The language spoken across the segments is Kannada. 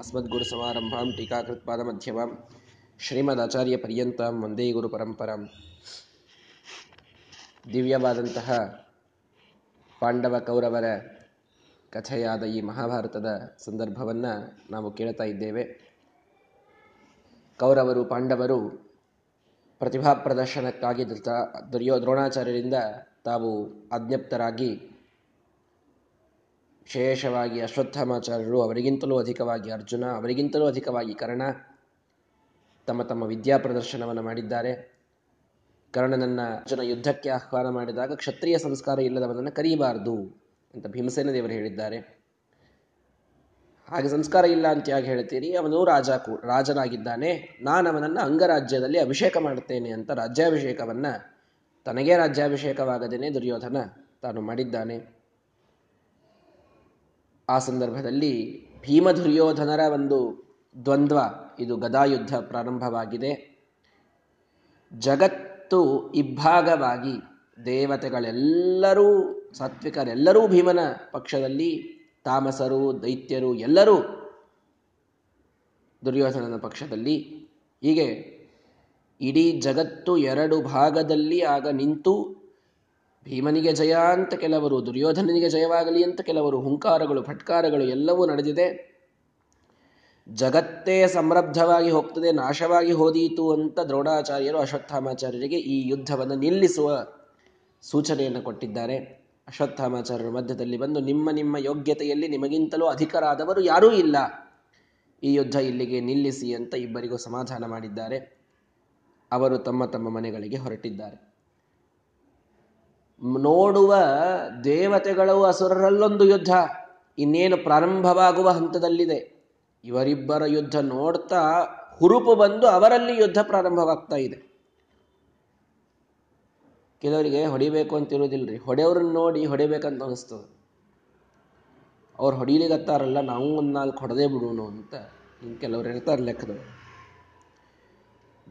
अस्मद्गुरुसमारम्भां टीकाकृत्पादमध्यमां ಶ್ರೀಮದಾಚಾರ್ಯಪರ್ಯಂತ ಒಂದೇ ಗುರು ಪರಂಪರಾಂ ದಿವ್ಯವಾದಂತಹ ಪಾಂಡವ ಕೌರವರ ಕಥೆಯಾದ ಈ ಮಹಾಭಾರತದ ಸಂದರ್ಭವನ್ನು ನಾವು ಕೇಳ್ತಾ ಇದ್ದೇವೆ ಕೌರವರು ಪಾಂಡವರು ಪ್ರತಿಭಾ ಪ್ರದರ್ಶನಕ್ಕಾಗಿ ದುರ್ಯೋ ದ್ರೋಣಾಚಾರ್ಯರಿಂದ ತಾವು ಅಜ್ಞಪ್ತರಾಗಿ ವಿಶೇಷವಾಗಿ ಅಶ್ವತ್ಥಾಮಾಚಾರ್ಯರು, ಅವರಿಗಿಂತಲೂ ಅಧಿಕವಾಗಿ ಅರ್ಜುನ, ಅವರಿಗಿಂತಲೂ ಅಧಿಕವಾಗಿ ಕರ್ಣ ತಮ್ಮ ತಮ್ಮ ವಿದ್ಯಾ ಪ್ರದರ್ಶನವನ್ನು ಮಾಡಿದ್ದಾರೆ. ಕರ್ಣನನ್ನ ಅರ್ಜುನ ಯುದ್ಧಕ್ಕೆ ಆಹ್ವಾನ ಮಾಡಿದಾಗ ಕ್ಷತ್ರಿಯ ಸಂಸ್ಕಾರ ಇಲ್ಲದವನನ್ನು ಕರೀಬಾರದು ಅಂತ ಭೀಮಸೇನ ದೇವರು ಹೇಳಿದ್ದಾರೆ. ಹಾಗೆ ಸಂಸ್ಕಾರ ಇಲ್ಲ ಅಂತ ಯಾಕೆ ಹೇಳ್ತೀರಿ? ಅವನು ರಾಜ ರಾಜನಾಗಿದ್ದಾನೆ. ನಾನು ಅವನನ್ನು ಅಂಗರಾಜ್ಯದಲ್ಲಿ ಅಭಿಷೇಕ ಮಾಡುತ್ತೇನೆ ಅಂತ ರಾಜ್ಯಾಭಿಷೇಕವನ್ನ, ತನಗೇ ರಾಜ್ಯಾಭಿಷೇಕವಾಗದೇನೆ ದುರ್ಯೋಧನ ತಾನು ಮಾಡಿದ್ದಾನೆ. ಆ ಸಂದರ್ಭದಲ್ಲಿ ಭೀಮ ದುರ್ಯೋಧನರ ಒಂದು ದ್ವಂದ್ವ, ಇದು ಗದಾಯುದ್ಧ ಪ್ರಾರಂಭವಾಗಿದೆ. ಜಗತ್ತು ಇಬ್ಭಾಗವಾಗಿ ದೇವತೆಗಳೆಲ್ಲರೂ, ಸಾತ್ವಿಕರೆಲ್ಲರೂ ಭೀಮನ ಪಕ್ಷದಲ್ಲಿ ತಾಮಸರು, ದೈತ್ಯರು ಎಲ್ಲರೂ ದುರ್ಯೋಧನನ ಪಕ್ಷದಲ್ಲಿ. ಹೀಗೆ ಇಡೀ ಜಗತ್ತು ಎರಡು ಭಾಗದಲ್ಲಿ ಆಗ ನಿಂತು ಭೀಮನಿಗೆ ಜಯ ಅಂತ ಕೆಲವರು, ದುರ್ಯೋಧನನಿಗೆ ಜಯವಾಗಲಿ ಅಂತ ಕೆಲವರು, ಹುಂಕಾರಗಳು, ಫಟ್ಕಾರಗಳು ಎಲ್ಲವೂ ನಡೆದಿದೆ. ಜಗತ್ತೇ ಸಮೃದ್ಧವಾಗಿ ಹೋಗ್ತದೆ, ನಾಶವಾಗಿ ಹೋದೀತು ಅಂತ ದ್ರೋಣಾಚಾರ್ಯರು ಅಶ್ವತ್ಥಾಮಾಚಾರ್ಯರಿಗೆ ಈ ಯುದ್ಧವನ್ನು ನಿಲ್ಲಿಸುವ ಸೂಚನೆಯನ್ನು ಕೊಟ್ಟಿದ್ದಾರೆ. ಅಶ್ವತ್ಥಾಮಾಚಾರ್ಯರ ಮಧ್ಯದಲ್ಲಿ ಬಂದು ನಿಮ್ಮ ನಿಮ್ಮ ಯೋಗ್ಯತೆಯಲ್ಲಿ ನಿಮಗಿಂತಲೂ ಅಧಿಕರಾದವರು ಯಾರೂ ಇಲ್ಲ. ಈ ಯುದ್ಧ ಇಲ್ಲಿಗೆ ನಿಲ್ಲಿಸಿ ಅಂತ ಇಬ್ಬರಿಗೂ ಸಮಾಧಾನ ಮಾಡಿದ್ದಾರೆ. ಅವರು ತಮ್ಮ ತಮ್ಮ ಮನೆಗಳಿಗೆ ಹೊರಟಿದ್ದಾರೆ. ನೋಡುವ ದೇವತೆಗಳು ಅಸುರರಲ್ಲೊಂದು ಯುದ್ಧ. ಇನ್ನೇನು ಪ್ರಾರಂಭವಾಗುವ ಹಂತದಲ್ಲಿದೆ. ಇವರಿಬ್ಬರ ಯುದ್ಧ ನೋಡ್ತಾ ಹುರುಪು ಬಂದು ಅವರಲ್ಲಿ ಯುದ್ಧ ಪ್ರಾರಂಭವಾಗ್ತಾ ಇದೆ. ಕೆಲವರಿಗೆ ಹೊಡಿಬೇಕು ಅಂತ ಇರೋದಿಲ್ರಿ ಹೊಡೆಯವ್ರನ್ನ ನೋಡಿ ಹೊಡಿಬೇಕಂತ ಅನಿಸ್ತದೆ. ಅವ್ರು ಹೊಡಿಲಿಗತ್ತಾರಲ್ಲ, ನಾವು ಒಂದು ನಾಲ್ಕು ಹೊಡೆದೇ ಬಿಡೋಣ ಅಂತ ಇನ್ನು ಕೆಲವ್ರು ಇರ್ತಾರೆ ಲೆಕ್ಕದವರು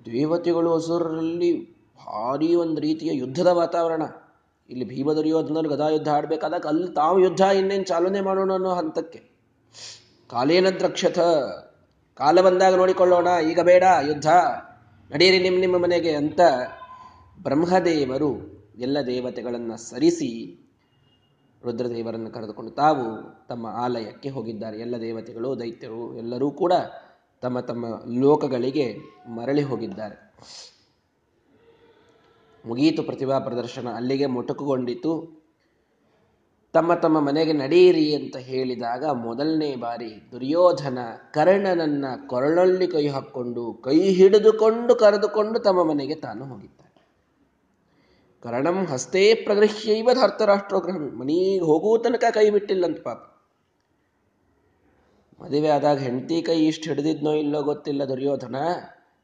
ದೇವತೆಗಳು ಹಸುರಲ್ಲಿ ಭಾರಿ ಒಂದು ರೀತಿಯ ಯುದ್ಧದ ವಾತಾವರಣ. ಇಲ್ಲಿ ಭೀಮ ದುರ್ಯೋಧನರು ಗದಾ ಯುದ್ಧ ಆಡಬೇಕಾದಾಗ ಅಲ್ಲಿ ತಾವು ಯುದ್ಧ ಇನ್ನೇನು ಚಾಲನೆ ಮಾಡೋಣ ಅನ್ನೋ ಹಂತಕ್ಕೆ. ಕಾಲೇನ ದ್ರಕ್ಷಥ ಕಾಲ ಬಂದಾಗ ನೋಡಿಕೊಳ್ಳೋಣ, ಈಗ ಬೇಡ, ಯುದ್ಧ ನಡೀರಿ ನಿಮ್ಮ ನಿಮ್ಮ ಮನೆಗೆ ಅಂತ ಬ್ರಹ್ಮದೇವರು ಎಲ್ಲ ದೇವತೆಗಳನ್ನು ಸರಿಸಿ ರುದ್ರದೇವರನ್ನು ಕರೆದುಕೊಂಡು ತಾವು ತಮ್ಮ ಆಲಯಕ್ಕೆ ಹೋಗಿದ್ದಾರೆ. ಎಲ್ಲ ದೇವತೆಗಳು, ದೈತ್ಯರು ಎಲ್ಲರೂ ಕೂಡ ತಮ್ಮ ತಮ್ಮ ಲೋಕಗಳಿಗೆ ಮರಳಿ ಹೋಗಿದ್ದಾರೆ. ಮುಗೀತು ಪ್ರತಿಭಾ ಪ್ರದರ್ಶನ, ಅಲ್ಲಿಗೆ ಮೊಟಕುಗೊಂಡಿತು. ತಮ್ಮ ತಮ್ಮ ಮನೆಗೆ ನಡೆಯಿರಿ ಅಂತ ಹೇಳಿದಾಗ ಮೊದಲನೇ ಬಾರಿ ದುರ್ಯೋಧನ ಕರ್ಣನನ್ನ ಕೊರಳಲ್ಲಿ ಕೈ ಹಾಕ್ಕೊಂಡು, ಕೈ ಹಿಡಿದುಕೊಂಡು ಕರೆದುಕೊಂಡು ತಮ್ಮ ಮನೆಗೆ ತಾನು ಹೋಗಿದ್ದಾನೆ. ಕರ್ಣಂ ಹಸ್ತೇ ಪ್ರಗೃಹ್ಯೈವ ಧರ್ತರಾಷ್ಟ್ರೋಗ್ರಹಂ, ಮನೀಗೆ ಹೋಗುವ ತನಕ ಕೈ ಬಿಟ್ಟಿಲ್ಲಂತ ಪಾಪ. ಮದುವೆ ಆದಾಗ ಹೆಂಡತಿ ಕೈ ಇಷ್ಟು ಹಿಡಿದಿದ್ನೋ ಇಲ್ಲೋ ಗೊತ್ತಿಲ್ಲ ದುರ್ಯೋಧನ,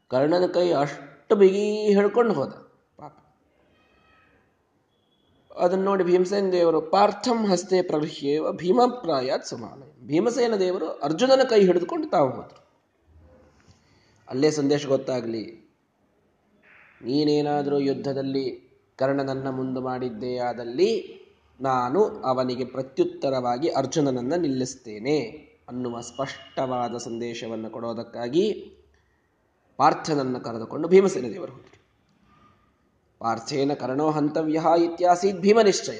ಕರ್ಣನ ಕೈ ಅಷ್ಟು ಬಿಗಿ ಹಿಡ್ಕೊಂಡು ಹೋದ. ಅದನ್ನು ನೋಡಿ ಭೀಮಸೇನ ದೇವರು ಪಾರ್ಥಂ ಹಸ್ತೆ ಪ್ರಗೃಹ್ಯೇವ ಭೀಮಪ್ರಾಯಾತ್ ಸಮಾಲಯ. ಭೀಮಸೇನ ದೇವರು ಅರ್ಜುನನ ಕೈ ಹಿಡಿದುಕೊಂಡು ತಾವು ಹೋದರು. ಅಲ್ಲೇ ಸಂದೇಶ ಗೊತ್ತಾಗಲಿ, ನೀನೇನಾದರೂ ಯುದ್ಧದಲ್ಲಿ ಕರ್ಣನನ್ನು ಮುಂದೆ ಮಾಡಿದ್ದೇ ಆದಲ್ಲಿ ನಾನು ಅವನಿಗೆ ಪ್ರತ್ಯುತ್ತರವಾಗಿ ಅರ್ಜುನನನ್ನು ನಿಲ್ಲಿಸ್ತೇನೆ ಅನ್ನುವ ಸ್ಪಷ್ಟವಾದ ಸಂದೇಶವನ್ನು ಕೊಡೋದಕ್ಕಾಗಿ ಪಾರ್ಥನನ್ನು ಕರೆದುಕೊಂಡು ಭೀಮಸೇನ ದೇವರು ಹೋದರು. ಪಾರ್ಥೇನ ಕರ್ಣೋ ಇತ್ಯಾಸೀತ್ ಭೀಮ ನಿಶ್ಚಯ.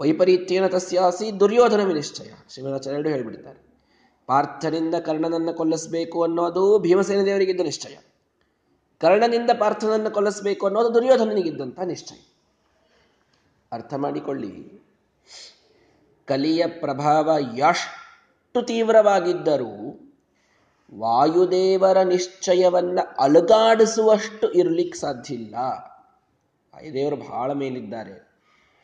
ವೈಪರೀತ್ಯೇನ ತಸ್ಯಾಸೀತ್ ದುರ್ಯೋಧನ ವಿನಿಶ್ಚಯ ಶಿವನಾಚಾರ್ಯರು ಹೇಳಿಬಿಡ್ತಾರೆ. ಪಾರ್ಥನಿಂದ ಕರ್ಣನನ್ನು ಕೊಲ್ಲಿಸಬೇಕು ಅನ್ನೋದು ಭೀಮಸೇನ ದೇವರಿಗಿದ್ದ ನಿಶ್ಚಯ. ಕರ್ಣನಿಂದ ಪಾರ್ಥನನ್ನು ಕೊಲ್ಲಿಸಬೇಕು ಅನ್ನೋದು ದುರ್ಯೋಧನನಿಗಿದ್ದಂಥ ನಿಶ್ಚಯ. ಅರ್ಥ ಮಾಡಿಕೊಳ್ಳಿ. ಕಲಿಯ ಪ್ರಭಾವ ಎಷ್ಟು ತೀವ್ರವಾಗಿದ್ದರೂ ವಾಯುದೇವರ ನಿಶ್ಚಯವನ್ನ ಅಲುಗಾಡಿಸುವಷ್ಟು ಇರಲಿಕ್ಕೆ ಸಾಧ್ಯ ಇಲ್ಲ. ವಾಯುದೇವರು ಬಹಳ ಮೇಲಿದ್ದಾರೆ.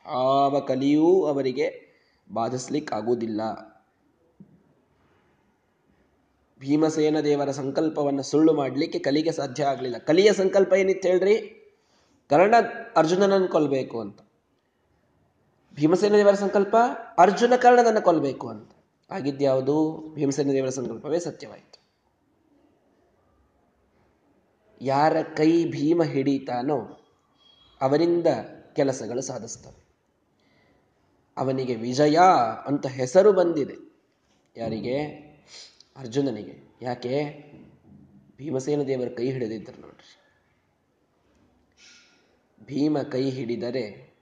ಯಾವ ಕಲಿಯೂ ಅವರಿಗೆ ಬಾಧಿಸ್ಲಿಕ್ಕೆ ಆಗುವುದಿಲ್ಲ ಭೀಮಸೇನ ದೇವರ ಸಂಕಲ್ಪವನ್ನು ಸುಳ್ಳು ಮಾಡಲಿಕ್ಕೆ ಕಲಿಗೆ ಸಾಧ್ಯ ಆಗಲಿಲ್ಲ. ಕಲಿಯ ಸಂಕಲ್ಪ ಏನಿತ್ತು ಹೇಳ್ರಿ? ಕರ್ಣ ಅರ್ಜುನನನ್ನು ಕೊಲ್ಲಬೇಕು ಅಂತ. ಭೀಮಸೇನ ದೇವರ ಸಂಕಲ್ಪ ಅರ್ಜುನ ಕರ್ಣನನ್ನು ಕೊಲ್ಲಬೇಕು ಅಂತ. ಆಗಿದ್ಯಾವುದು? ಭೀಮಸೇನ ದೇವರ ಸಂಕಲ್ಪವೇ ಸತ್ಯವಾಯಿತು. ಯಾರ ಕೈ ಭೀಮ ಹಿಡಿತಾನೋ ಅವರಿಂದ ಕೆಲಸಗಳು ಸಾಧಿಸ್ತವೆ. ಅವನಿಗೆ ವಿಜಯ ಅಂತ ಹೆಸರು ಬಂದಿದೆ. ಯಾರಿಗೆ? ಅರ್ಜುನನಿಗೆ. ಯಾಕೆ? ಭೀಮಸೇನ ದೇವರ ಕೈ ಹಿಡಿದಿದ್ದರು ನೋಡ್ರಿ. ಭೀಮ ಕೈ ಹಿಡಿದರೆ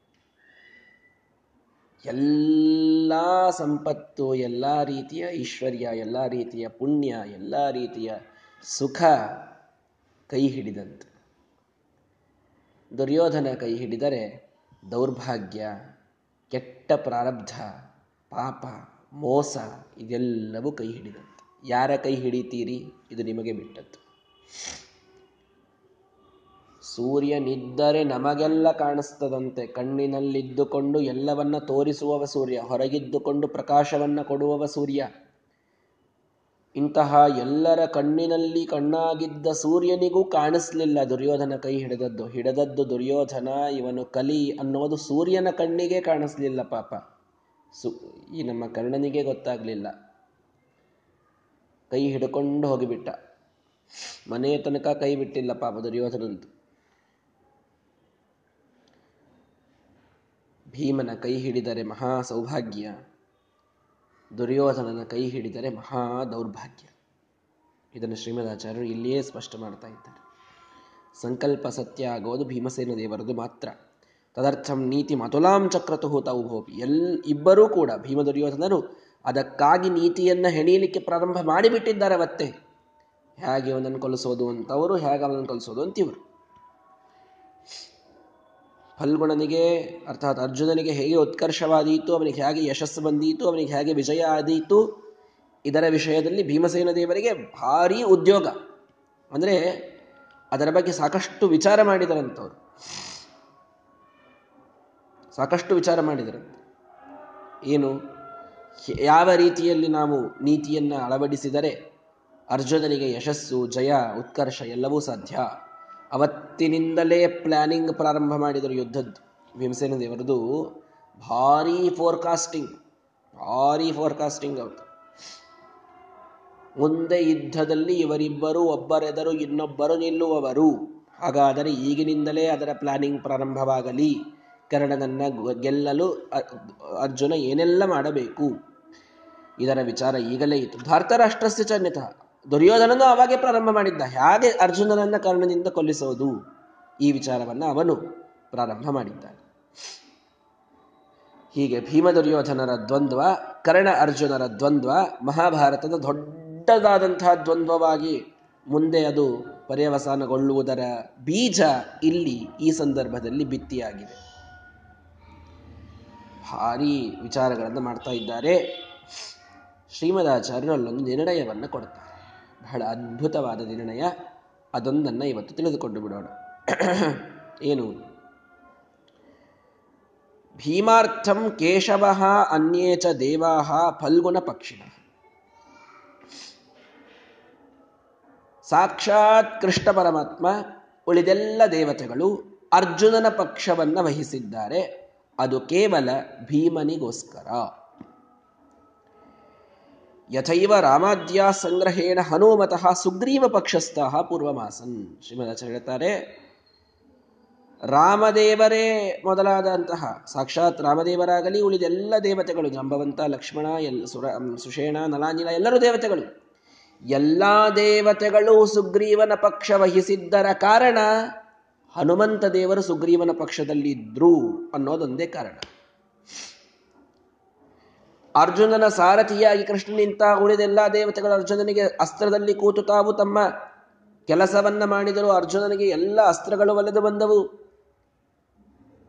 ಎಲ್ಲ ಸಂಪತ್ತು, ಎಲ್ಲ ರೀತಿಯ ಐಶ್ವರ್ಯ, ಎಲ್ಲ ರೀತಿಯ ಪುಣ್ಯ, ಎಲ್ಲ ರೀತಿಯ ಸುಖ ಕೈ ಹಿಡಿದಂತೆ. ದುರ್ಯೋಧನ ಕೈ ಹಿಡಿದರೆ ದೌರ್ಭಾಗ್ಯ, ಕೆಟ್ಟ ಪ್ರಾರಬ್ಧ, ಪಾಪ, ಮೋಸ ಇದೆಲ್ಲವೂ ಕೈ ಹಿಡಿದಂತೆ. ಯಾರ ಕೈ ಹಿಡಿತೀರಿ? ಇದು ನಿಮಗೆ ಬಿಟ್ಟದ್ದು. ಸೂರ್ಯನಿದ್ದರೆ ನಮಗೆಲ್ಲ ಕಾಣಿಸ್ತದಂತೆ. ಕಣ್ಣಿನಲ್ಲಿದ್ದುಕೊಂಡು ಎಲ್ಲವನ್ನ ತೋರಿಸುವವ ಸೂರ್ಯ, ಹೊರಗಿದ್ದುಕೊಂಡು ಪ್ರಕಾಶವನ್ನ ಕೊಡುವವ ಸೂರ್ಯ. ಇಂತಹ ಎಲ್ಲರ ಕಣ್ಣಿನಲ್ಲಿ ಕಣ್ಣಾಗಿದ್ದ ಸೂರ್ಯನಿಗೂ ಕಾಣಿಸ್ಲಿಲ್ಲ ದುರ್ಯೋಧನ ಕೈ ಹಿಡಿದದ್ದು. ಹಿಡದದ್ದು ದುರ್ಯೋಧನ, ಇವನು ಕಲಿ ಅನ್ನೋದು ಸೂರ್ಯನ ಕಣ್ಣಿಗೆ ಕಾಣಿಸ್ಲಿಲ್ಲ ಪಾಪ. ಸು, ಈ ನಮ್ಮ ಕರ್ಣನಿಗೆ ಗೊತ್ತಾಗ್ಲಿಲ್ಲ. ಕೈ ಹಿಡ್ಕೊಂಡು ಹೋಗಿಬಿಟ್ಟ. ಮನೆಯ ತನಕ ಕೈ ಬಿಟ್ಟಿಲ್ಲ ಪಾಪ ದುರ್ಯೋಧನಂತು. ಭೀಮನ ಕೈ ಹಿಡಿದರೆ ಮಹಾ ಸೌಭಾಗ್ಯ. ದುರ್ಯೋಧನನ ಕೈ ಹಿಡಿದರೆ ಮಹಾ ದೌರ್ಭಾಗ್ಯ. ಇದನ್ನು ಶ್ರೀಮದಾಚಾರ್ಯರು ಇಲ್ಲಿಯೇ ಸ್ಪಷ್ಟ ಮಾಡ್ತಾ ಇದ್ದಾರೆ. ಸಂಕಲ್ಪ ಸತ್ಯ ಆಗೋದು ಭೀಮಸೇನ ದೇವರದು ಮಾತ್ರ. ತದರ್ಥಂ ನೀತಿ ಮತುಲಾಂ ಚಕ್ರತು ತೌಭೋಪಿ ಎಲ್, ಇಬ್ಬರೂ ಕೂಡ ಭೀಮ ದುರ್ಯೋಧನರು ಅದಕ್ಕಾಗಿ ನೀತಿಯನ್ನು ಹೆಣೀಲಿಕ್ಕೆ ಪ್ರಾರಂಭ ಮಾಡಿಬಿಟ್ಟಿದ್ದಾರೆ ಮತ್ತೆ ಹೇಗೆ ಅವನನ್ನು ಕೊಲಿಸೋದು ಅಂತವರು, ಹೇಗೆ ಅವನನ್ನು ಕೊಲಿಸೋದು ಅಂತಿವರು. ಫಲ್ಗುಣನಿಗೆ, ಅರ್ಥಾತ್ ಅರ್ಜುನನಿಗೆ ಹೇಗೆ ಉತ್ಕರ್ಷವಾದೀತು, ಅವನಿಗೆ ಹೇಗೆ ಯಶಸ್ಸು ಬಂದೀತು, ಅವನಿಗೆ ಹೇಗೆ ವಿಜಯ ಆದೀತು, ಇದರ ವಿಷಯದಲ್ಲಿ ಭೀಮಸೇನ ದೇವರಿಗೆ ಭಾರೀ ಉದ್ಯೋಗ. ಅಂದರೆ ಅದರ ಬಗ್ಗೆ ಸಾಕಷ್ಟು ವಿಚಾರ ಮಾಡಿದರಂಥವ್ರು ಸಾಕಷ್ಟು ವಿಚಾರ ಮಾಡಿದರಂತೆ. ಏನು? ಯಾವ ರೀತಿಯಲ್ಲಿ ನಾವು ನೀತಿಯನ್ನು ಅಳವಡಿಸಿದರೆ ಅರ್ಜುನನಿಗೆ ಯಶಸ್ಸು, ಜಯ, ಉತ್ಕರ್ಷ ಎಲ್ಲವೂ ಸಾಧ್ಯ? ಅವತ್ತಿನಿಂದಲೇ ಪ್ಲಾನಿಂಗ್ ಪ್ರಾರಂಭ ಮಾಡಿದರು ಯುದ್ಧದ್ದು ಭೀಮಸೇನ ದೇವರದು ಭಾರೀ ಫೋರ್ಕಾಸ್ಟಿಂಗ್ ಭಾರೀ ಫೋರ್ಕಾಸ್ಟಿಂಗ್ ಅವ್ರದ್ದು ಮುಂದೆ ಯುದ್ಧದಲ್ಲಿ ಇವರಿಬ್ಬರು ಒಬ್ಬರೆದರು ಇನ್ನೊಬ್ಬರು ನಿಲ್ಲುವವರು. ಹಾಗಾದರೆ ಈಗಿನಿಂದಲೇ ಅದರ ಪ್ಲಾನಿಂಗ್ ಪ್ರಾರಂಭವಾಗಲಿ. ಕರ್ಣನನ್ನು ಗೆಲ್ಲಲು ಅರ್ಜುನ ಏನೆಲ್ಲ ಮಾಡಬೇಕು? ಇದರ ವಿಚಾರ ಈಗಲೇ ಇತ್ತು. ಧಾರ್ತರಾಷ್ಟ್ರಸ್ಯ ಚನ್ಯತ ದುರ್ಯೋಧನನು ಅವಾಗೆ ಪ್ರಾರಂಭ ಮಾಡಿದ್ದ. ಹೇಗೆ ಅರ್ಜುನನನ್ನ ಕರ್ಣನಿಂದ ಕೊಲ್ಲಿಸೋದು. ಈ ವಿಚಾರವನ್ನ ಅವನು ಪ್ರಾರಂಭ ಮಾಡಿದ್ದಾನೆ. ಹೀಗೆ ಭೀಮ ದುರ್ಯೋಧನರ ದ್ವಂದ್ವ, ಕರ್ಣ ಅರ್ಜುನರ ದ್ವಂದ್ವ, ಮಹಾಭಾರತದ ದೊಡ್ಡದಾದಂತಹ ದ್ವಂದ್ವವಾಗಿ ಮುಂದೆ ಅದು ಪರ್ಯವಸಾನಗೊಳ್ಳುವುದರ ಬೀಜ ಇಲ್ಲಿ ಈ ಸಂದರ್ಭದಲ್ಲಿ ಬಿತ್ತಿಯಾಗಿದೆ. ಭಾರಿ ವಿಚಾರಗಳನ್ನು ಮಾಡ್ತಾ ಇದ್ದಾರೆ. ಶ್ರೀಮದಾಚಾರ್ಯರು ಅಲ್ಲೊಂದು ನಿರ್ಣಯವನ್ನು ಕೊಡ್ತಾರೆ. ಬಹಳ ಅದ್ಭುತವಾದ ನಿರ್ಣಯ. ಅದೊಂದನ್ನು ಇವತ್ತು ತಿಳಿದುಕೊಂಡು ಬಿಡೋಣ. ಏನು? ಭೀಮಾರ್ಥಂ ಕೇಶವ ಅನ್ಯೇ ಚ ದೇವಾ ಫಲ್ಗುಣ ಪಕ್ಷಿಣ. ಸಾಕ್ಷಾತ್ ಕೃಷ್ಣ ಪರಮಾತ್ಮ ಉಳಿದೆಲ್ಲ ದೇವತೆಗಳು ಅರ್ಜುನನ ಪಕ್ಷವನ್ನ ವಹಿಸಿದ್ದಾರೆ. ಅದು ಕೇವಲ ಭೀಮನಿಗೋಸ್ಕರ. ಯಥೈವ ರಾಮಾದ್ಯ ಸಂಗ್ರಹೇಣ ಹನುಮತಃ ಸುಗ್ರೀವ ಪಕ್ಷಸ್ಥಃ ಪೂರ್ವಮಾಸನ್ ಶ್ರೀಮದಾಚಾರ್ಯ ಹೇಳ್ತಾರೆ, ರಾಮದೇವರೇ ಮೊದಲಾದಂತಹ, ಸಾಕ್ಷಾತ್ ರಾಮದೇವರಾಗಲಿ ಉಳಿದೆಲ್ಲ ದೇವತೆಗಳು, ಜಂಬವಂತ, ಲಕ್ಷ್ಮಣ, ಎಲ್, ಸುರ ಸುಷೇಣ ನಲಾನಿಲ ಎಲ್ಲರೂ ದೇವತೆಗಳು, ಎಲ್ಲ ದೇವತೆಗಳು ಸುಗ್ರೀವನ ಪಕ್ಷ ವಹಿಸಿದ್ದರ ಕಾರಣ ಹನುಮಂತ ದೇವರು ಸುಗ್ರೀವನ ಪಕ್ಷದಲ್ಲಿದ್ದರು ಅನ್ನೋದೊಂದೇ ಕಾರಣ. ಅರ್ಜುನನ ಸಾರಥಿಯಾಗಿ ಕೃಷ್ಣ ನಿಂತ ಉಳಿದೆಲ್ಲ ದೇವತೆಗಳು ಅರ್ಜುನನಿಗೆ ಅಸ್ತ್ರದಲ್ಲಿ ಕೂತು ತಾವು ತಮ್ಮ ಕೆಲಸವನ್ನ ಮಾಡಿದರು. ಅರ್ಜುನನಿಗೆ ಎಲ್ಲ ಅಸ್ತ್ರಗಳು ಒಲೆದು ಬಂದವು.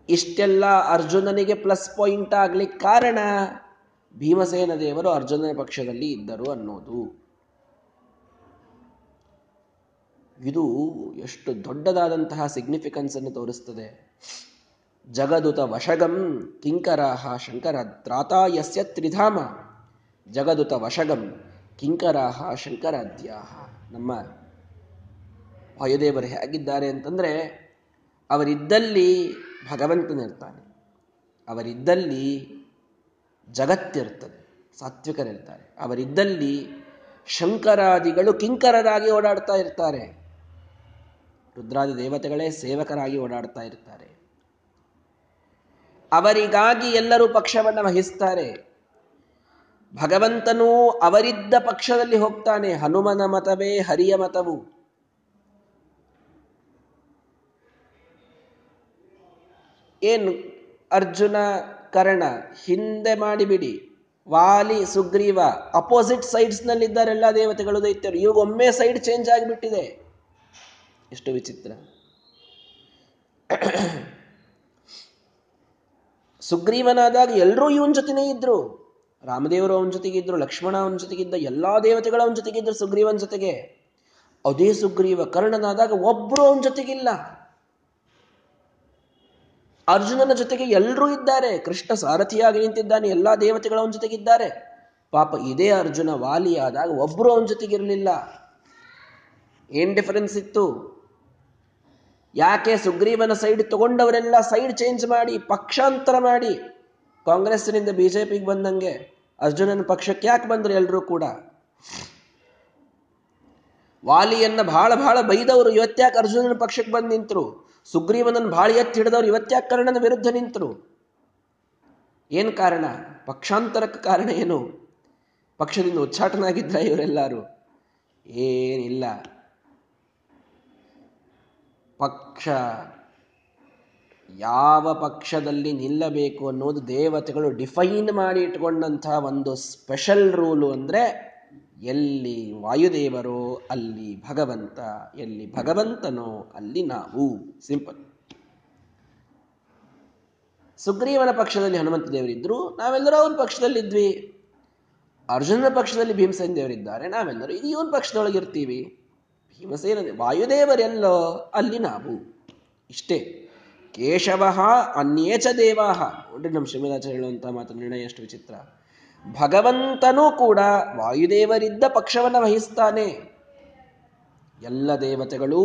ಇಷ್ಟೆಲ್ಲ ಅರ್ಜುನನಿಗೆ ಪ್ಲಸ್ ಪಾಯಿಂಟ್ ಆಗ್ಲಿಕ್ಕೆ ಕಾರಣ ಭೀಮಸೇನ ದೇವರು ಅರ್ಜುನನ ಪಕ್ಷದಲ್ಲಿ ಇದ್ದರು ಅನ್ನೋದು. ಇದು ಎಷ್ಟು ದೊಡ್ಡದಾದಂತಹ ಸಿಗ್ನಿಫಿಕೆನ್ಸ್ ಅನ್ನು ತೋರಿಸ್ತದೆ. ಜಗದುತ ವಶಗಂ ಕಿಂಕರಾಹ ಶಂಕರ ದ್ರಾತಾಯಸ್ಯ ತ್ರಿಧಾಮ. ಜಗದುತ ವಶಗಂ ಕಿಂಕರಾಹ ಶಂಕರಾದ್ಯಾಹ. ನಮ್ಮ ವಾಯುದೇವರು ಹೇಗಿದ್ದಾರೆ ಅಂತಂದ್ರೆ, ಅವರಿದ್ದಲ್ಲಿ ಭಗವಂತನಿರ್ತಾನೆ. ಅವರಿದ್ದಲ್ಲಿ ಜಗತ್ತಿರ್ತದೆ, ಸಾತ್ವಿಕರಿರ್ತಾರೆ. ಅವರಿದ್ದಲ್ಲಿ ಶಂಕರಾದಿಗಳು ಕಿಂಕರರಾಗಿ ಓಡಾಡ್ತಾ ಇರ್ತಾರೆ. ರುದ್ರಾದಿ ದೇವತೆಗಳೇ ಸೇವಕರಾಗಿ ಓಡಾಡ್ತಾ ಇರ್ತಾರೆ. ಅವರಿಗಾಗಿ ಎಲ್ಲರೂ ಪಕ್ಷವನ್ನು ವಹಿಸ್ತಾರೆ. ಭಗವಂತನೂ ಅವರಿದ್ದ ಪಕ್ಷದಲ್ಲಿ ಹೋಗ್ತಾನೆ. ಹನುಮನ ಮತವೇ ಹರಿಯ ಮತವು. ಏನು ಅರ್ಜುನ, ಕರ್ಣ, ಹಿಂದೆ ಮಾಡಿಬಿಡಿ. ವಾಲಿ, ಸುಗ್ರೀವ, ಅಪೋಸಿಟ್ ಸೈಡ್ಸ್ ನಲ್ಲಿದ್ದಾರೆ ಎಲ್ಲ ದೇವತೆಗಳು ದೈತ್ಯರು. ಇವಾಗ ಒಮ್ಮೆ ಸೈಡ್ ಚೇಂಜ್ ಆಗಿಬಿಟ್ಟಿದೆ. ಎಷ್ಟು ವಿಚಿತ್ರ. ಸುಗ್ರೀವನಾದಾಗ ಎಲ್ಲರೂ ಇವನ ಜೊತೆನೇ ಇದ್ರು. ರಾಮದೇವರು ಅವನ ಜೊತೆಗಿದ್ರು ಲಕ್ಷ್ಮಣ ಅವನ ಜೊತೆಗಿದ್ದ ಎಲ್ಲಾ ದೇವತೆಗಳ ಅವನ ಜೊತೆಗಿದ್ರು ಸುಗ್ರೀವನ ಜೊತೆಗೆ. ಅದೇ ಸುಗ್ರೀವ ಕರ್ಣನಾದಾಗ ಒಬ್ರು ಅವನ ಜೊತೆಗಿಲ್ಲ ಅರ್ಜುನನ ಜೊತೆಗೆ ಎಲ್ಲರೂ ಇದ್ದಾರೆ. ಕೃಷ್ಣ ಸಾರಥಿಯಾಗಿ ನಿಂತಿದ್ದಾನೆ, ಎಲ್ಲಾ ದೇವತೆಗಳ ಅವನ ಜೊತೆಗಿದ್ದಾರೆ ಪಾಪ ಇದೇ ಅರ್ಜುನ ವಾಲಿಯಾದಾಗ ಒಬ್ರು ಅವನ ಜೊತೆಗಿರಲಿಲ್ಲ ಏನ್ ಡಿಫರೆನ್ಸ್ ಇತ್ತು? ಯಾಕೆ ಸುಗ್ರೀವನ ಸೈಡ್ ತಗೊಂಡವರೆಲ್ಲ ಸೈಡ್ ಚೇಂಜ್ ಮಾಡಿ, ಪಕ್ಷಾಂತರ ಮಾಡಿ? ಕಾಂಗ್ರೆಸ್ನಿಂದ ಪಿಗೆ ಬಂದಂಗೆ ಅರ್ಜುನನ ಪಕ್ಷಕ್ಕೆ ಯಾಕೆ ಬಂದ್ರು ಎಲ್ಲರೂ ಕೂಡ? ವಾಲಿಯನ್ನ ಬಹಳ ಬಹಳ ಬೈದವರು, ಇವತ್ತ್ಯಾಕೆ ಅರ್ಜುನನ ಪಕ್ಷಕ್ಕೆ ಬಂದು ನಿಂತರು? ಸುಗ್ರೀವನನ್ನು ಬಹಳ ಎತ್ತಿ ಹಿಡಿದವರು, ಇವತ್ತ್ಯಾಕೆ ಕರ್ಣನ ವಿರುದ್ಧ ನಿಂತರು? ಏನ್ ಕಾರಣ? ಪಕ್ಷಾಂತರಕ್ಕೆ ಕಾರಣ ಏನು? ಪಕ್ಷದಿಂದ ಉಚ್ಚಾಟನಾಗಿದ್ದ ಇವರೆಲ್ಲರೂ? ಏನಿಲ್ಲ. ಪಕ್ಷ. ಯಾವ ಪಕ್ಷದಲ್ಲಿ ನಿಲ್ಲಬೇಕು ಅನ್ನೋದು ದೇವತೆಗಳು ಡಿಫೈನ್ ಮಾಡಿ ಇಟ್ಕೊಂಡಂತಹ ಒಂದು ಸ್ಪೆಷಲ್ ರೂಲು ಅಂದರೆ ಎಲ್ಲಿ ವಾಯುದೇವರೋ, ಅಲ್ಲಿ ಭಗವಂತ, ಎಲ್ಲಿ ಭಗವಂತನೋ ಅಲ್ಲಿ ನಾವು. ಸಿಂಪಲ್. ಸುಗ್ರೀವನ ಪಕ್ಷದಲ್ಲಿ ಹನುಮಂತ ದೇವರಿದ್ರು, ನಾವೆಲ್ಲರೂ ಅವನ ಪಕ್ಷದಲ್ಲಿದ್ವಿ. ಅರ್ಜುನನ ಪಕ್ಷದಲ್ಲಿ ಭೀಮಸೇನ ದೇವರಿದ್ದಾರೆ, ನಾವೆಲ್ಲರೂ ಇವನ ಪಕ್ಷದೊಳಗಿರ್ತೀವಿ. ಭೀಮಸೇನ ವಾಯುದೇವರೆಲ್ಲೋ ಅಲ್ಲಿ ನಾವು. ಇಷ್ಟೇ. ಕೇಶವ ಅನ್ಯೇಚ ದೇವಾಹ ನೋಡ್ರಿ ನಮ್ಮ ಶ್ರೀಮದಾಚಾರ್ಯ ಹೇಳುವಂತಹ ಮಾತು ನಿರ್ಣಯ ಎಷ್ಟು ವಿಚಿತ್ರ. ಭಗವಂತನೂ ಕೂಡ ವಾಯುದೇವರಿದ್ದ ಪಕ್ಷವನ್ನು ವಹಿಸ್ತಾನೆ. ಎಲ್ಲ ದೇವತೆಗಳೂ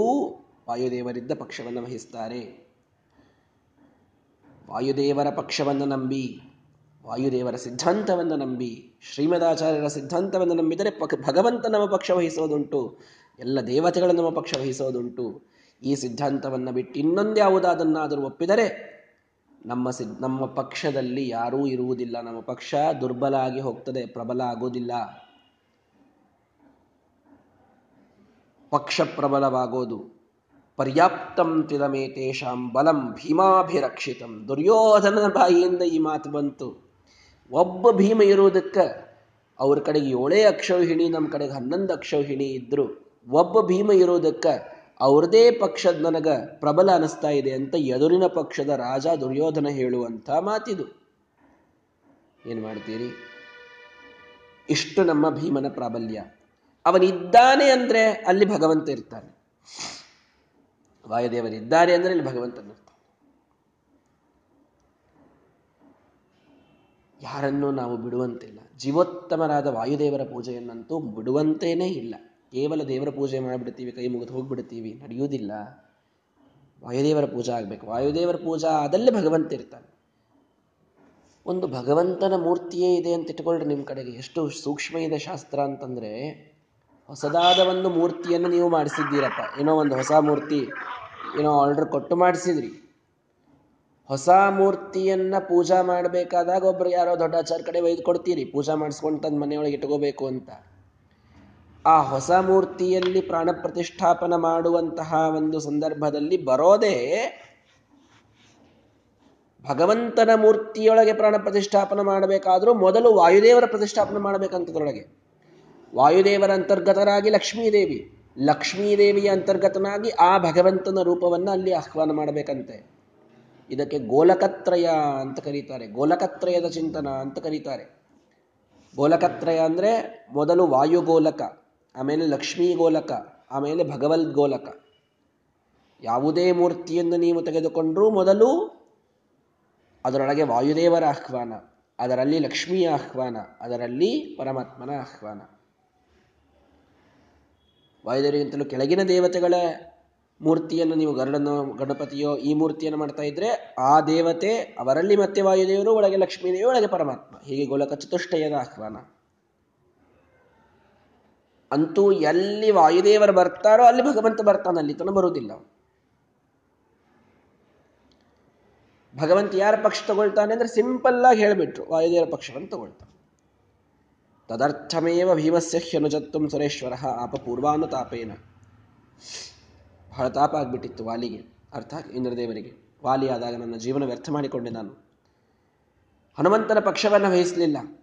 ವಾಯುದೇವರಿದ್ದ ಪಕ್ಷವನ್ನು ವಹಿಸ್ತಾರೆ. ವಾಯುದೇವರ ಪಕ್ಷವನ್ನು ನಂಬಿ, ವಾಯುದೇವರ ಸಿದ್ಧಾಂತವನ್ನು ನಂಬಿ ಶ್ರೀಮದಾಚಾರ್ಯರ ಸಿದ್ಧಾಂತವನ್ನು ನಂಬಿದರೆ ಪಕ್, ಭಗವಂತ ಪಕ್ಷ ವಹಿಸೋದುಂಟು. ಎಲ್ಲ ದೇವತೆಗಳು ನಮ್ಮ ಪಕ್ಷ ವಹಿಸೋದುಂಟು. ಈ ಸಿದ್ಧಾಂತವನ್ನು ಬಿಟ್ಟು ಇನ್ನೊಂದ್ಯಾವುದಾದನ್ನಾದರೂ ಒಪ್ಪಿದರೆ ನಮ್ಮ ಸಿದ್, ನಮ್ಮ ಪಕ್ಷದಲ್ಲಿ ಯಾರೂ ಇರುವುದಿಲ್ಲ. ನಮ್ಮ ಪಕ್ಷ ದುರ್ಬಲ ಆಗಿ ಹೋಗ್ತದೆ, ಪ್ರಬಲ ಆಗೋದಿಲ್ಲ. ಪಕ್ಷ ಪ್ರಬಲವಾಗೋದು. ಪರ್ಯಾಪ್ತಂ ತಿದಮೇತೇಷಾಂ ಬಲಂ ಭೀಮಾಭಿರಕ್ಷಿತಂ. ದುರ್ಯೋಧನನ ಬಾಯಿಯಿಂದ ಈ ಮಾತು ಬಂತು. ಒಬ್ಬ ಭೀಮ ಇರುವುದಕ್ಕೆ ಅವ್ರ ಕಡೆಗೆ ಏಳೇ ಅಕ್ಷೌಹಿಣಿ ನಮ್ಮ ಕಡೆಗೆ ಹನ್ನೊಂದು ಅಕ್ಷೌಹಿಣಿ ಇದ್ರು. ಒಬ್ಬ ಭೀಮ ಇರೋದಕ್ಕೆ ಅವ್ರದೇ ಪಕ್ಷದ ನನಗ ಪ್ರಬಲ ಅನಿಸ್ತಾ ಇದೆ ಅಂತ ಎದುರಿನ ಪಕ್ಷದ ರಾಜ ದುರ್ಯೋಧನ ಹೇಳುವಂತ ಮಾತಿದು. ಏನ್ ಮಾಡ್ತೀರಿ? ಇಷ್ಟು ನಮ್ಮ ಭೀಮನ ಪ್ರಾಬಲ್ಯ. ಅವನಿದ್ದಾನೆ ಅಂದ್ರೆ ಅಲ್ಲಿ ಭಗವಂತ ಇರ್ತಾನೆ. ವಾಯುದೇವನಿದ್ದಾರೆ ಅಂದ್ರೆ ಅಲ್ಲಿ ಭಗವಂತ ಇರ್ತಾನೆ ಯಾರನ್ನೂ ನಾವು ಬಿಡುವಂತಿಲ್ಲ. ಜೀವೋತ್ತಮರಾದ ವಾಯುದೇವರ ಪೂಜೆಯನ್ನಂತೂ ಬಿಡುವಂತೇನೇ ಇಲ್ಲ. ಕೇವಲ ದೇವರ ಪೂಜೆ ಮಾಡಿಬಿಡ್ತೀವಿ, ಕೈ ಮುಗಿದು ಹೋಗ್ಬಿಡ್ತೀವಿ, ನಡೆಯುವುದಿಲ್ಲ. ವಾಯುದೇವರ ಪೂಜಾ ಆಗಬೇಕು. ವಾಯುದೇವರ ಪೂಜಾ ಅದಲ್ಲೇ ಭಗವಂತ ಇರ್ತಾನೆ. ಒಂದು ಭಗವಂತನ ಮೂರ್ತಿಯೇ ಇದೆ ಅಂತ ಇಟ್ಕೊಳ್ರಿ ನಿಮ್ಮ ಕಡೆಗೆ ಎಷ್ಟು ಸೂಕ್ಷ್ಮ ಇದೆ ಶಾಸ್ತ್ರ ಅಂತಂದರೆ ಹೊಸದಾದ ಒಂದು ಮೂರ್ತಿಯನ್ನು ನೀವು ಮಾಡಿಸಿದ್ದೀರಪ್ಪ. ಏನೋ ಒಂದು ಹೊಸ ಮೂರ್ತಿ, ಏನೋ ಆರ್ಡರ್ ಕೊಟ್ಟು ಮಾಡಿಸಿದ್ರಿ. ಹೊಸ ಮೂರ್ತಿಯನ್ನ ಪೂಜಾ ಮಾಡಬೇಕಾದಾಗ ಒಬ್ರು ಯಾರೋ ದೊಡ್ಡ ಆಚಾರ ಕಡೆ ಒಯ್ದು ಕೊಡ್ತೀರಿ. ಪೂಜಾ ಮಾಡಿಸ್ಕೊಂಡು ತಂದು ಮನೆಯೊಳಗೆ ಇಟ್ಕೋಬೇಕು ಅಂತ. ಆ ಹೊಸ ಮೂರ್ತಿಯಲ್ಲಿ ಪ್ರಾಣ ಪ್ರತಿಷ್ಠಾಪನ ಮಾಡುವಂತಹ ಒಂದು ಸಂದರ್ಭದಲ್ಲಿ ಬರೋದೇ ಭಗವಂತನ ಮೂರ್ತಿಯೊಳಗೆ ಪ್ರಾಣ ಪ್ರತಿಷ್ಠಾಪನ ಮಾಡಬೇಕಾದರೂ ಮೊದಲು ವಾಯುದೇವರ ಪ್ರತಿಷ್ಠಾಪನೆ ಮಾಡಬೇಕಂತದ್ರೊಳಗೆ. ವಾಯುದೇವರ ಅಂತರ್ಗತರಾಗಿ ಲಕ್ಷ್ಮೀದೇವಿ, ಲಕ್ಷ್ಮೀದೇವಿಯ ಅಂತರ್ಗತನಾಗಿ ಆ ಭಗವಂತನ ರೂಪವನ್ನು ಅಲ್ಲಿ ಆಹ್ವಾನ ಮಾಡಬೇಕಂತೆ. ಇದಕ್ಕೆ ಗೋಲಕತ್ರಯ ಅಂತ ಕರೀತಾರೆ, ಗೋಲಕತ್ರಯದ ಚಿಂತನ ಅಂತ ಕರೀತಾರೆ. ಗೋಲಕತ್ರಯ ಅಂದ್ರೆ ಮೊದಲು ವಾಯುಗೋಲಕ. ಆಮೇಲೆ ಲಕ್ಷ್ಮೀ ಗೋಲಕ, ಆಮೇಲೆ ಭಗವದ್ ಗೋಲಕ. ಯಾವುದೇ ಮೂರ್ತಿಯನ್ನು ನೀವು ತೆಗೆದುಕೊಂಡರೂ ಮೊದಲು ಅದರೊಳಗೆ ವಾಯುದೇವರ ಆಹ್ವಾನ, ಅದರಲ್ಲಿ ಲಕ್ಷ್ಮಿಯ ಆಹ್ವಾನ, ಅದರಲ್ಲಿ ಪರಮಾತ್ಮನ ಆಹ್ವಾನ. ವಾಯುದೇವರಿಗಿಂತಲೂ ಕೆಳಗಿನ ದೇವತೆಗಳ ಮೂರ್ತಿಯನ್ನು ನೀವು ಗರುಡನ, ಗಣಪತಿಯೋ ಈ ಮೂರ್ತಿಯನ್ನು ಮಾಡ್ತಾ ಇದ್ರೆ ಆ ದೇವತೆ ಅವರಲ್ಲಿ ಮತ್ತೆ ವಾಯುದೇವರು, ಒಳಗೆ ಲಕ್ಷ್ಮೀದೇವಿ, ಒಳಗೆ ಪರಮಾತ್ಮ. ಹೀಗೆ ಗೋಲಕ ಚತುಷ್ಟಯದ ಆಹ್ವಾನ. ಅಂತೂ ಎಲ್ಲಿ ವಾಯುದೇವರು ಬರ್ತಾರೋ ಅಲ್ಲಿ ಭಗವಂತ ಬರ್ತಾನೆ, ಅಲ್ಲಿ ತನ ಬರುವುದಿಲ್ಲ ಭಗವಂತ ಯಾರ ಪಕ್ಷ ತಗೊಳ್ತಾನೆ ಅಂದ್ರೆ ಸಿಂಪಲ್ ಆಗಿ ಹೇಳ್ಬಿಟ್ರು, ವಾಯುದೇವರ ಪಕ್ಷವನ್ನು ತಗೊಳ್ತಾನೆ. ತದರ್ಥಮೇವ ಭೀಮಸ್ಯ ಹ್ಯನುಜತ್ವಂ ಸುರೇಶ್ವರ ಆಪ ಪೂರ್ವಾನುತಾಪೇನ. ಬಹಳ ತಾಪ ಆಗ್ಬಿಟ್ಟಿತ್ತು ವಾಲಿಗೆ ಅರ್ಥಾತ್ ಇಂದ್ರದೇವರಿಗೆ. ವಾಲಿ ಆದಾಗ ನನ್ನ ಜೀವನ ವ್ಯರ್ಥ ಮಾಡಿಕೊಂಡೆ ನಾನು. ಹನುಮಂತನ ಪಕ್ಷವನ್ನು ವಹಿಸಲಿಲ್ಲ.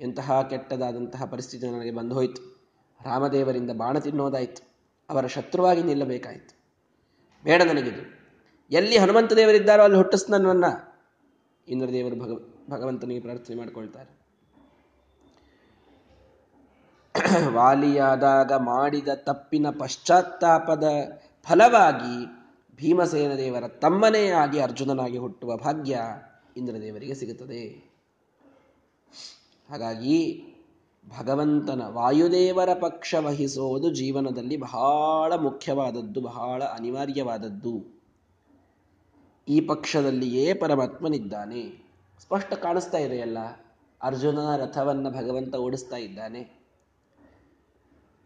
ಎಂತಹ ಕೆಟ್ಟದಾದಂತಹ ಪರಿಸ್ಥಿತಿ ನನಗೆ ಬಂದು ಹೋಯಿತು. ರಾಮದೇವರಿಂದ ಬಾಣ ತಿನ್ನೋದಾಯಿತು. ಅವರ ಶತ್ರುವಾಗಿ ನಿಲ್ಲಬೇಕಾಯಿತು. ಬೇಡ ನನಗಿದು. ಎಲ್ಲಿ ಹನುಮಂತ ದೇವರಿದ್ದಾರೋ ಅಲ್ಲಿ ಹುಟ್ಟಿಸ್ ನನ್ನನ್ನು ಇಂದ್ರದೇವರು ಭಗ, ಭಗವಂತನಿಗೆ ಪ್ರಾರ್ಥನೆ ಮಾಡಿಕೊಳ್ತಾರೆ. ವಾಲಿಯಾದಾಗ ಮಾಡಿದ ತಪ್ಪಿನ ಪಶ್ಚಾತ್ತಾಪದ ಫಲವಾಗಿ ಭೀಮಸೇನ ದೇವರ ತಮ್ಮನೇ ಆಗಿ ಅರ್ಜುನನಾಗಿ ಹುಟ್ಟುವ ಭಾಗ್ಯ ಇಂದ್ರದೇವರಿಗೆ ಸಿಗುತ್ತದೆ. ಹಾಗಾಗಿ ಭಗವಂತನ ವಾಯುದೇವರ ಪಕ್ಷ ವಹಿಸೋದು ಜೀವನದಲ್ಲಿ ಬಹಳ ಮುಖ್ಯವಾದದ್ದು, ಬಹಳ ಅನಿವಾರ್ಯವಾದದ್ದು. ಈ ಪಕ್ಷದಲ್ಲಿಯೇ ಪರಮಾತ್ಮನಿದ್ದಾನೆ. ಸ್ಪಷ್ಟ ಕಾಣಿಸ್ತಾ ಇದೆಯಲ್ಲ ಅರ್ಜುನನ ರಥವನ್ನು ಭಗವಂತ ಓಡಿಸ್ತಾ ಇದ್ದಾನೆ.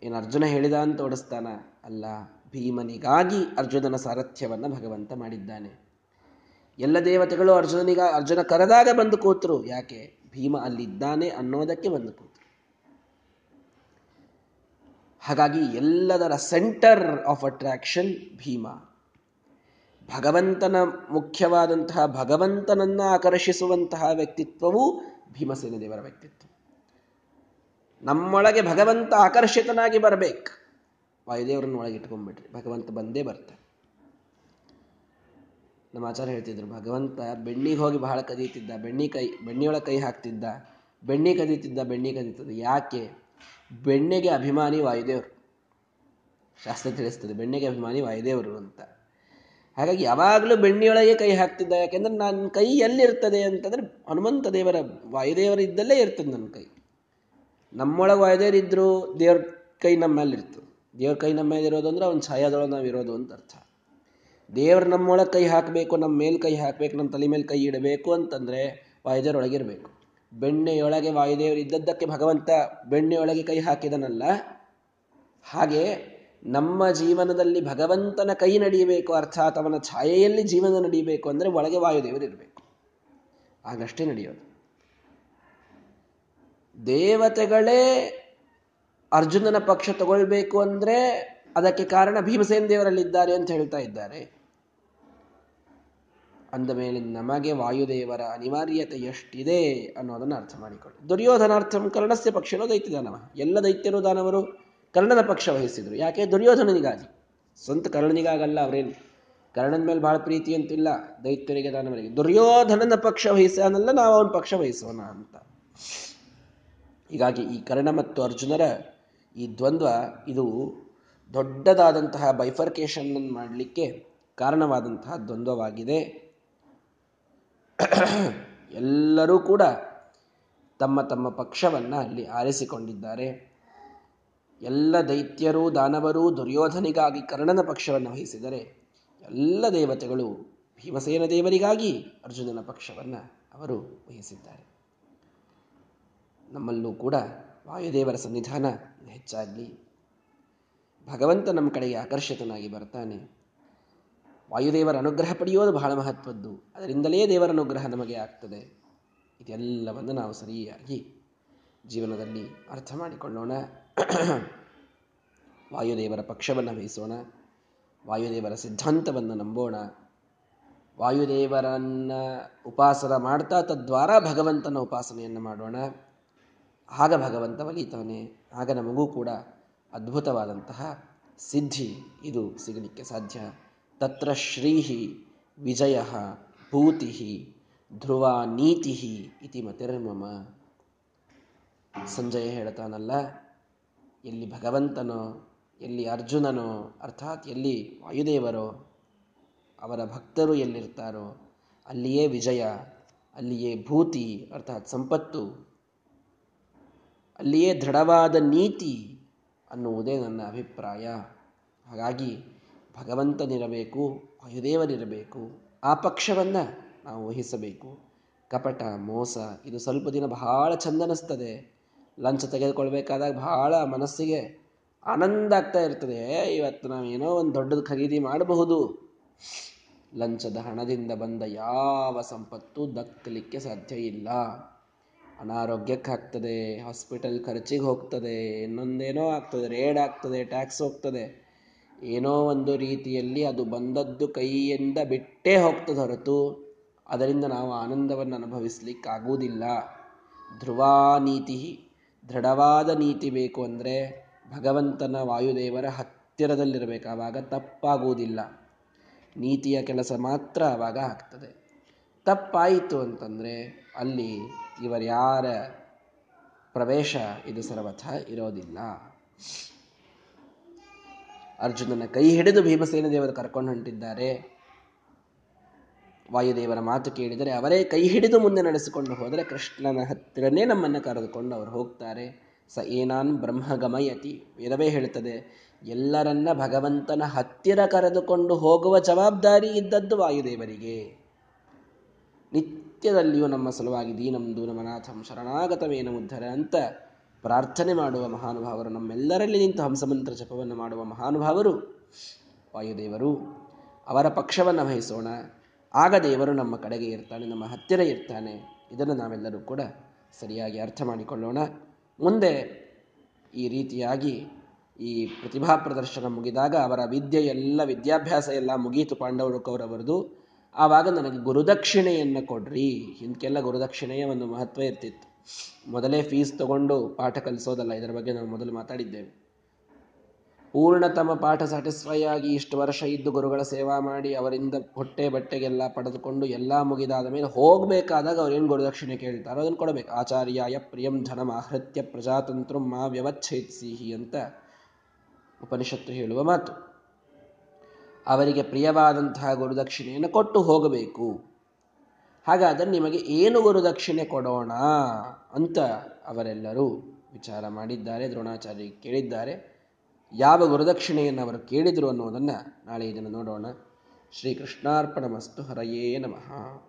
ಏನು ಅರ್ಜುನ ಹೇಳಿದ ಅಂತ ಓಡಿಸ್ತಾನ? ಅಲ್ಲ, ಭೀಮನಿಗಾಗಿ ಅರ್ಜುನನ ಸಾರಥ್ಯವನ್ನು ಭಗವಂತ ಮಾಡಿದ್ದಾನೆ. ಎಲ್ಲ ದೇವತೆಗಳು ಅರ್ಜುನನಿಗ ಅರ್ಜುನ ಕರೆದಾಗ ಬಂದು ಕೂತರು. ಯಾಕೆ? ಭೀಮ ಅಲ್ಲಿದ್ದಾನೆ ಅನ್ನೋದಕ್ಕೆ ಬಂದು ಕೂತರು. ಹಾಗಾಗಿ ಎಲ್ಲದರ ಸೆಂಟರ್ ಆಫ್ ಅಟ್ರಾಕ್ಷನ್ ಭೀಮ. ಭಗವಂತನ ಮುಖ್ಯವಾದಂತಹ ಭಗವಂತನನ್ನ ಆಕರ್ಷಿಸುವಂತಹ ವ್ಯಕ್ತಿತ್ವವು ಭೀಮಸೇನ ದೇವರ ವ್ಯಕ್ತಿತ್ವ. ನಮ್ಮೊಳಗೆ ಭಗವಂತ ಆಕರ್ಷಿತನಾಗಿ ಬರಬೇಕು. ವಾಯುದೇವರನ್ನ ಒಳಗೆ ಇಟ್ಕೊಂಡ್ಬಿಟ್ರಿ. ಭಗವಂತ ಬಂದೇ ಬರ್ತಾನೆ ನಮ್ಮ ಆಚಾರ ಹೇಳ್ತಿದ್ರು, ಭಗವಂತ ಬೆಣ್ಣಿಗೆ ಹೋಗಿ ಬಹಳ ಕದೀತಿದ್ದ ಬೆಣ್ಣಿ ಕೈ ಬೆಣ್ಣಿಯೊಳಗೆ ಕೈ ಹಾಕ್ತಿದ್ದ, ಬೆಣ್ಣಿ ಕದೀತಿದ್ದ ಬೆಣ್ಣಿ ಕದೀತದ ಯಾಕೆ? ಬೆಣ್ಣೆಗೆ ಅಭಿಮಾನಿ ವಾಯುದೇವರು. ಶಾಸ್ತ್ರ ತಿಳಿಸ್ತದೆ, ಬೆಣ್ಣೆಗೆ ಅಭಿಮಾನಿ ವಾಯುದೇವರು ಅಂತ. ಹಾಗಾಗಿ ಯಾವಾಗಲೂ ಬೆಣ್ಣಿಯೊಳಗೆ ಕೈ ಹಾಕ್ತಿದ್ದ, ಯಾಕೆಂದ್ರೆ ನನ್ನ ಕೈ ಎಲ್ಲಿರ್ತದೆ ಅಂತಂದ್ರೆ ಹನುಮಂತ ದೇವರ, ವಾಯುದೇವರ ಇದ್ದಲ್ಲೇ ಇರ್ತದೆ ನನ್ನ ಕೈ. ನಮ್ಮೊಳಗೆ ವಾಯುದೇವರಿದ್ರು ದೇವ್ರ ಕೈ ನಮ್ಮಲ್ಲಿರ್ತದೆ ದೇವ್ರ ಕೈ ನಮ್ಮ ಮೇಲೆ ಇರೋದು ಅಂದ್ರೆ ಅವ್ನ ಛಾಯಾದೊಳಗೆ ನಾವು ಇರೋದು ಅಂತ ಅರ್ಥ. ದೇವ್ರ ನಮ್ಮೊಳಗೆ ಕೈ ಹಾಕಬೇಕು ನಮ್ಮ ಮೇಲೆ ಕೈ ಹಾಕಬೇಕು ನಮ್ಮ ತಲೆ ಮೇಲೆ ಕೈ ಇಡಬೇಕು ಅಂತಂದ್ರೆ ವಾಯುದೇವರೊಳಗಿರಬೇಕು ಬೆಣ್ಣೆಯೊಳಗೆ ವಾಯುದೇವರು ಇದ್ದದ್ದಕ್ಕೆ ಭಗವಂತ ಬೆಣ್ಣೆಯೊಳಗೆ ಕೈ ಹಾಕಿದನಲ್ಲ, ಹಾಗೆ ನಮ್ಮ ಜೀವನದಲ್ಲಿ ಭಗವಂತನ ಕೈ ನಡೆಯಬೇಕು, ಅರ್ಥಾತ್ ಅವನ ಛಾಯೆಯಲ್ಲಿ ಜೀವನ ನಡೀಬೇಕು ಅಂದರೆ ಒಳಗೆ ವಾಯುದೇವರು ಇರಬೇಕು. ಆಗಷ್ಟೇ ನಡೆಯೋದು. ದೇವತೆಗಳೇ ಅರ್ಜುನನ ಪಕ್ಷ ತಗೊಳ್ಬೇಕು ಅಂದ್ರೆ ಅದಕ್ಕೆ ಕಾರಣ ಭೀಮಸೇನ ದೇವರಲ್ಲಿದ್ದಾರೆ ಅಂತ ಹೇಳ್ತಾ ಇದ್ದಾರೆ. ಅಂದ ಮೇಲೆ ನಮಗೆ ವಾಯುದೇವರ ಅನಿವಾರ್ಯತೆ ಎಷ್ಟಿದೆ ಅನ್ನೋದನ್ನು ಅರ್ಥ ಮಾಡಿಕೊಳ್ಳಿ. ದುರ್ಯೋಧನಾರ್ಥಂ ಕರ್ಣಸ್ಯ ಪಕ್ಷನೋ ದೈತ್ಯ ದಾನವ ಎಲ್ಲ ದೈತ್ಯರು ದಾನವರು ಕರ್ಣನ ಪಕ್ಷ ವಹಿಸಿದರು. ಯಾಕೆ? ದುರ್ಯೋಧನನಿಗಾಗಿ. ಸ್ವಂತ ಕರ್ಣನಿಗಾಗಲ್ಲ ಅವರೇನು? ಕರ್ಣನ ಮೇಲೆ ಬಹಳ ಪ್ರೀತಿ ಅಂತಿಲ್ಲ ದೈತ್ಯರಿಗೆ, ದಾನವರಿಗೆ. ದುರ್ಯೋಧನನ ಪಕ್ಷ ವಹಿಸನಲ್ಲ, ನಾವು ಅವನ ಪಕ್ಷ ವಹಿಸೋಣ ಅಂತ. ಹೀಗಾಗಿ ಈ ಕರ್ಣ ಮತ್ತು ಅರ್ಜುನರ ಈ ದ್ವಂದ್ವ ಇದು ದೊಡ್ಡದಾದಂತಹ ಬೈಫರ್ಕೇಶನ್ ಮಾಡಲಿಕ್ಕೆ ಕಾರಣವಾದಂತಹ ದ್ವಂದ್ವವಾಗಿದೆ. ಎಲ್ಲರೂ ಕೂಡ ತಮ್ಮ ತಮ್ಮ ಪಕ್ಷವನ್ನು ಅಲ್ಲಿ ಆರಿಸಿಕೊಂಡಿದ್ದಾರೆ. ಎಲ್ಲ ದೈತ್ಯರು, ದಾನವರು, ದುರ್ಯೋಧನಿಗಾಗಿ ಕರ್ಣನ ಪಕ್ಷವನ್ನು ವಹಿಸಿದರೆ ಎಲ್ಲ ದೇವತೆಗಳು ಭೀಮಸೇನ ದೇವರಿಗಾಗಿ ಅರ್ಜುನನ ಪಕ್ಷವನ್ನು ಅವರು ವಹಿಸಿದ್ದಾರೆ. ನಮ್ಮಲ್ಲೂ ಕೂಡ ವಾಯುದೇವರ ಸನ್ನಿಧಾನ ಹೆಚ್ಚಾಗಲಿ ಭಗವಂತ ನಮ್ಮ ಕಡೆಗೆ ಆಕರ್ಷಿತನಾಗಿ ಬರ್ತಾನೆ. ವಾಯುದೇವರ ಅನುಗ್ರಹ ಪಡೆಯೋದು ಬಹಳ ಮಹತ್ವದ್ದು. ಅದರಿಂದಲೇ ದೇವರ ಅನುಗ್ರಹ ನಮಗೆ ಆಗ್ತದೆ. ಇದೆಲ್ಲವನ್ನು ನಾವು ಸರಿಯಾಗಿ ಜೀವನದಲ್ಲಿ ಅರ್ಥ ಮಾಡಿಕೊಳ್ಳೋಣ. ವಾಯುದೇವರ ಪಕ್ಷವನ್ನು ವಹಿಸೋಣ. ವಾಯುದೇವರ ಸಿದ್ಧಾಂತವನ್ನು ನಂಬೋಣ. ವಾಯುದೇವರನ್ನು ಉಪಾಸನ ಮಾಡ್ತಾ ತದ್ವಾರ ಭಗವಂತನ ಉಪಾಸನೆಯನ್ನು ಮಾಡೋಣ. ಆಗ ಭಗವಂತ ಒಲಿತಾನೆ. ಆಗ ನಮಗೂ ಕೂಡ ಅದ್ಭುತವಾದಂತಹ ಸಿದ್ಧಿ ಇದು ಸಿಗಲಿಕ್ಕೆ ಸಾಧ್ಯ. ತತ್ರ ಶ್ರೀಹಿ ವಿಜಯ ಭೂತಿ ಧ್ರುವ ನೀತಿ ಇತಿ ಮತಿರ್ಮಮ ಸಂಜಯ ಹೇಳ್ತಾನಲ್ಲ, ಎಲ್ಲಿ ಭಗವಂತನೋ, ಎಲ್ಲಿ ಅರ್ಜುನನೋ, ಅರ್ಥಾತ್ ಎಲ್ಲಿ ವಾಯುದೇವರೋ, ಅವರ ಭಕ್ತರು ಎಲ್ಲಿರ್ತಾರೋ, ಅಲ್ಲಿಯೇ ವಿಜಯ, ಅಲ್ಲಿಯೇ ಭೂತಿ, ಅರ್ಥಾತ್ ಸಂಪತ್ತು, ಅಲ್ಲಿಯೇ ದೃಢವಾದ ನೀತಿ ಅನ್ನುವುದೇ ನನ್ನ ಅಭಿಪ್ರಾಯ. ಹಾಗಾಗಿ ಭಗವಂತನಿರಬೇಕು ವಾಯುದೇವನಿರಬೇಕು ಆ ಪಕ್ಷವನ್ನು ನಾವು ವಹಿಸಬೇಕು. ಕಪಟ, ಮೋಸ, ಇದು ಸ್ವಲ್ಪ ದಿನ ಬಹಳ ಚಂದನಿಸ್ತದೆ. ಲಂಚ ತೆಗೆದುಕೊಳ್ಬೇಕಾದಾಗ ಬಹಳ ಮನಸ್ಸಿಗೆ ಆನಂದ ಆಗ್ತಾ ಇರ್ತದೆ. ಇವತ್ತು ನಾವೇನೋ ಒಂದು ದೊಡ್ಡದು ಖರೀದಿ ಮಾಡಬಹುದು. ಲಂಚದ ಹಣದಿಂದ ಬಂದ ಯಾವ ಸಂಪತ್ತು ದಕ್ಕಲಿಕ್ಕೆ ಸಾಧ್ಯ ಇಲ್ಲ. ಅನಾರೋಗ್ಯಕ್ಕೆ ಆಗ್ತದೆ ಹಾಸ್ಪಿಟಲ್ ಖರ್ಚಿಗೆ ಹೋಗ್ತದೆ, ಇನ್ನೊಂದೇನೋ ಆಗ್ತದೆ ರೇಡ್ ಆಗ್ತದೆ ಟ್ಯಾಕ್ಸ್ ಹೋಗ್ತದೆ. ಏನೋ ಒಂದು ರೀತಿಯಲ್ಲಿ ಅದು ಬಂದದ್ದು ಕೈಯಿಂದ ಬಿಟ್ಟೇ ಹೋಗ್ತದೆ ಹೊರತು ಅದರಿಂದ ನಾವು ಆನಂದವನ್ನು ಅನುಭವಿಸ್ಲಿಕ್ಕಾಗುವುದಿಲ್ಲ. ಧ್ರುವ ನೀತಿ ದೃಢವಾದ ನೀತಿ ಬೇಕು ಅಂದರೆ ಭಗವಂತನ ವಾಯುದೇವರ ಹತ್ತಿರದಲ್ಲಿರಬೇಕು, ಆವಾಗ ತಪ್ಪಾಗುವುದಿಲ್ಲ. ನೀತಿಯ ಕೆಲಸ ಮಾತ್ರ ಆವಾಗ ಆಗ್ತದೆ. ತಪ್ಪಾಯಿತು ಅಂತಂದರೆ ಅಲ್ಲಿ ಇವರ್ಯಾರ ಪ್ರವೇಶ ಇದು ಸರ್ವಥ ಇರೋದಿಲ್ಲ. ಅರ್ಜುನನ ಕೈ ಹಿಡಿದು ಭೀಮಸೇನ ದೇವರು ಕರ್ಕೊಂಡು ಹೊಂಟಿದ್ದಾರೆ. ವಾಯುದೇವರ ಮಾತು ಕೇಳಿದರೆ ಅವರೇ ಕೈ ಹಿಡಿದು ಮುಂದೆ ನಡೆಸಿಕೊಂಡು ಹೋದರೆ ಕೃಷ್ಣನ ಹತ್ತಿರನೇ ನಮ್ಮನ್ನು ಕರೆದುಕೊಂಡು ಅವರು ಹೋಗ್ತಾರೆ. ಸ ಏನಾನ್ ಬ್ರಹ್ಮಗಮಯತಿ ವೇದವೇ ಹೇಳುತ್ತದೆ ಎಲ್ಲರನ್ನ ಭಗವಂತನ ಹತ್ತಿರ ಕರೆದುಕೊಂಡು ಹೋಗುವ ಜವಾಬ್ದಾರಿ ಇದ್ದದ್ದು ವಾಯುದೇವರಿಗೆ. ನಿತ್ಯದಲ್ಲಿಯೂ ನಮ್ಮ ಸಲುವಾಗಿ ದೀನಂದು ನಮನಾಥಂ ಶರಣಾಗತವೇನ ಉದ್ಧರ ಅಂತ ಪ್ರಾರ್ಥನೆ ಮಾಡುವ ಮಹಾನುಭಾವರು, ನಮ್ಮೆಲ್ಲರಲ್ಲಿ ನಿಂತು ಹಂಸಮಂತ್ರ ಜಪವನ್ನು ಮಾಡುವ ಮಹಾನುಭಾವರು ವಾಯುದೇವರು. ಅವರ ಪಕ್ಷವನ್ನು ವಹಿಸೋಣ. ಆಗ ದೇವರು ನಮ್ಮ ಕಡೆಗೆ ಇರ್ತಾನೆ, ನಮ್ಮ ಹತ್ತಿರ ಇರ್ತಾನೆ. ಇದನ್ನು ನಾವೆಲ್ಲರೂ ಕೂಡ ಸರಿಯಾಗಿ ಅರ್ಥ ಮಾಡಿಕೊಳ್ಳೋಣ. ಮುಂದೆ ಈ ರೀತಿಯಾಗಿ ಈ ಪ್ರತಿಭಾ ಪ್ರದರ್ಶನ ಮುಗಿದಾಗ ಅವರ ವಿದ್ಯೆ ಎಲ್ಲ ವಿದ್ಯಾಭ್ಯಾಸ ಎಲ್ಲ ಮುಗೀತು ಪಾಂಡವರು ಕೌರವರದು. ಆವಾಗ ನನಗೆ ಗುರುದಕ್ಷಿಣೆಯನ್ನು ಕೊಡ್ರಿ. ಹಿಂದಕ್ಕೆಲ್ಲ ಗುರುದಕ್ಷಿಣೆಯ ಒಂದು ಮಹತ್ವ ಇರ್ತಿತ್ತು. ಮೊದಲೇ ಫೀಸ್ ತಗೊಂಡು ಪಾಠ ಕಲಿಸೋದಲ್ಲ, ಇದರ ಬಗ್ಗೆ ನಾವು ಮೊದಲು ಮಾತಾಡಿದ್ದೇವೆ. ಪೂರ್ಣ ತಮ್ಮ ಪಾಠ ಸ್ಯಾಟಿಸ್ಫೈ ಆಗಿ ಇಷ್ಟು ವರ್ಷ ಇದ್ದು ಗುರುಗಳ ಸೇವಾ ಮಾಡಿ, ಅವರಿಂದ ಹೊಟ್ಟೆ ಬಟ್ಟೆಗೆಲ್ಲ ಪಡೆದುಕೊಂಡು ಎಲ್ಲ ಮುಗಿದಾದ ಮೇಲೆ ಹೋಗಬೇಕಾದಾಗ ಅವ್ರೇನು ಗುರುದಕ್ಷಿಣೆ ಕೇಳ್ತಾರೋ ಅದನ್ನು ಕೊಡಬೇಕು. ಆಚಾರ್ಯಾಯ ಪ್ರಿಯಂ ಧನಂ ಆಹೃತ್ಯ ಪ್ರಜಾತಂತ್ರ ಮಾ ವ್ಯವಚ್ಛೇತ್ಸಿಹಿ ಅಂತ ಉಪನಿಷತ್ತು ಹೇಳುವ ಮಾತು. ಅವರಿಗೆ ಪ್ರಿಯವಾದಂತಹ ಗುರುದಕ್ಷಿಣೆಯನ್ನು ಕೊಟ್ಟು ಹೋಗಬೇಕು. ಹಾಗಾದರೆ ನಿಮಗೆ ಏನು ಗುರುದಕ್ಷಿಣೆ ಕೊಡೋಣ ಅಂತ ಅವರೆಲ್ಲರೂ ವಿಚಾರ ಮಾಡಿದ್ದಾರೆ, ದ್ರೋಣಾಚಾರ್ಯ ಕೇಳಿದ್ದಾರೆ. ಯಾವ ಗುರುದಕ್ಷಿಣೆಯನ್ನು ಅವರು ಕೇಳಿದರು ಅನ್ನೋದನ್ನು ನಾಳೆ ಇದನ್ನು ನೋಡೋಣ. ಶ್ರೀಕೃಷ್ಣಾರ್ಪಣ ಮಸ್ತು ಹರಯೇ ನಮಃ.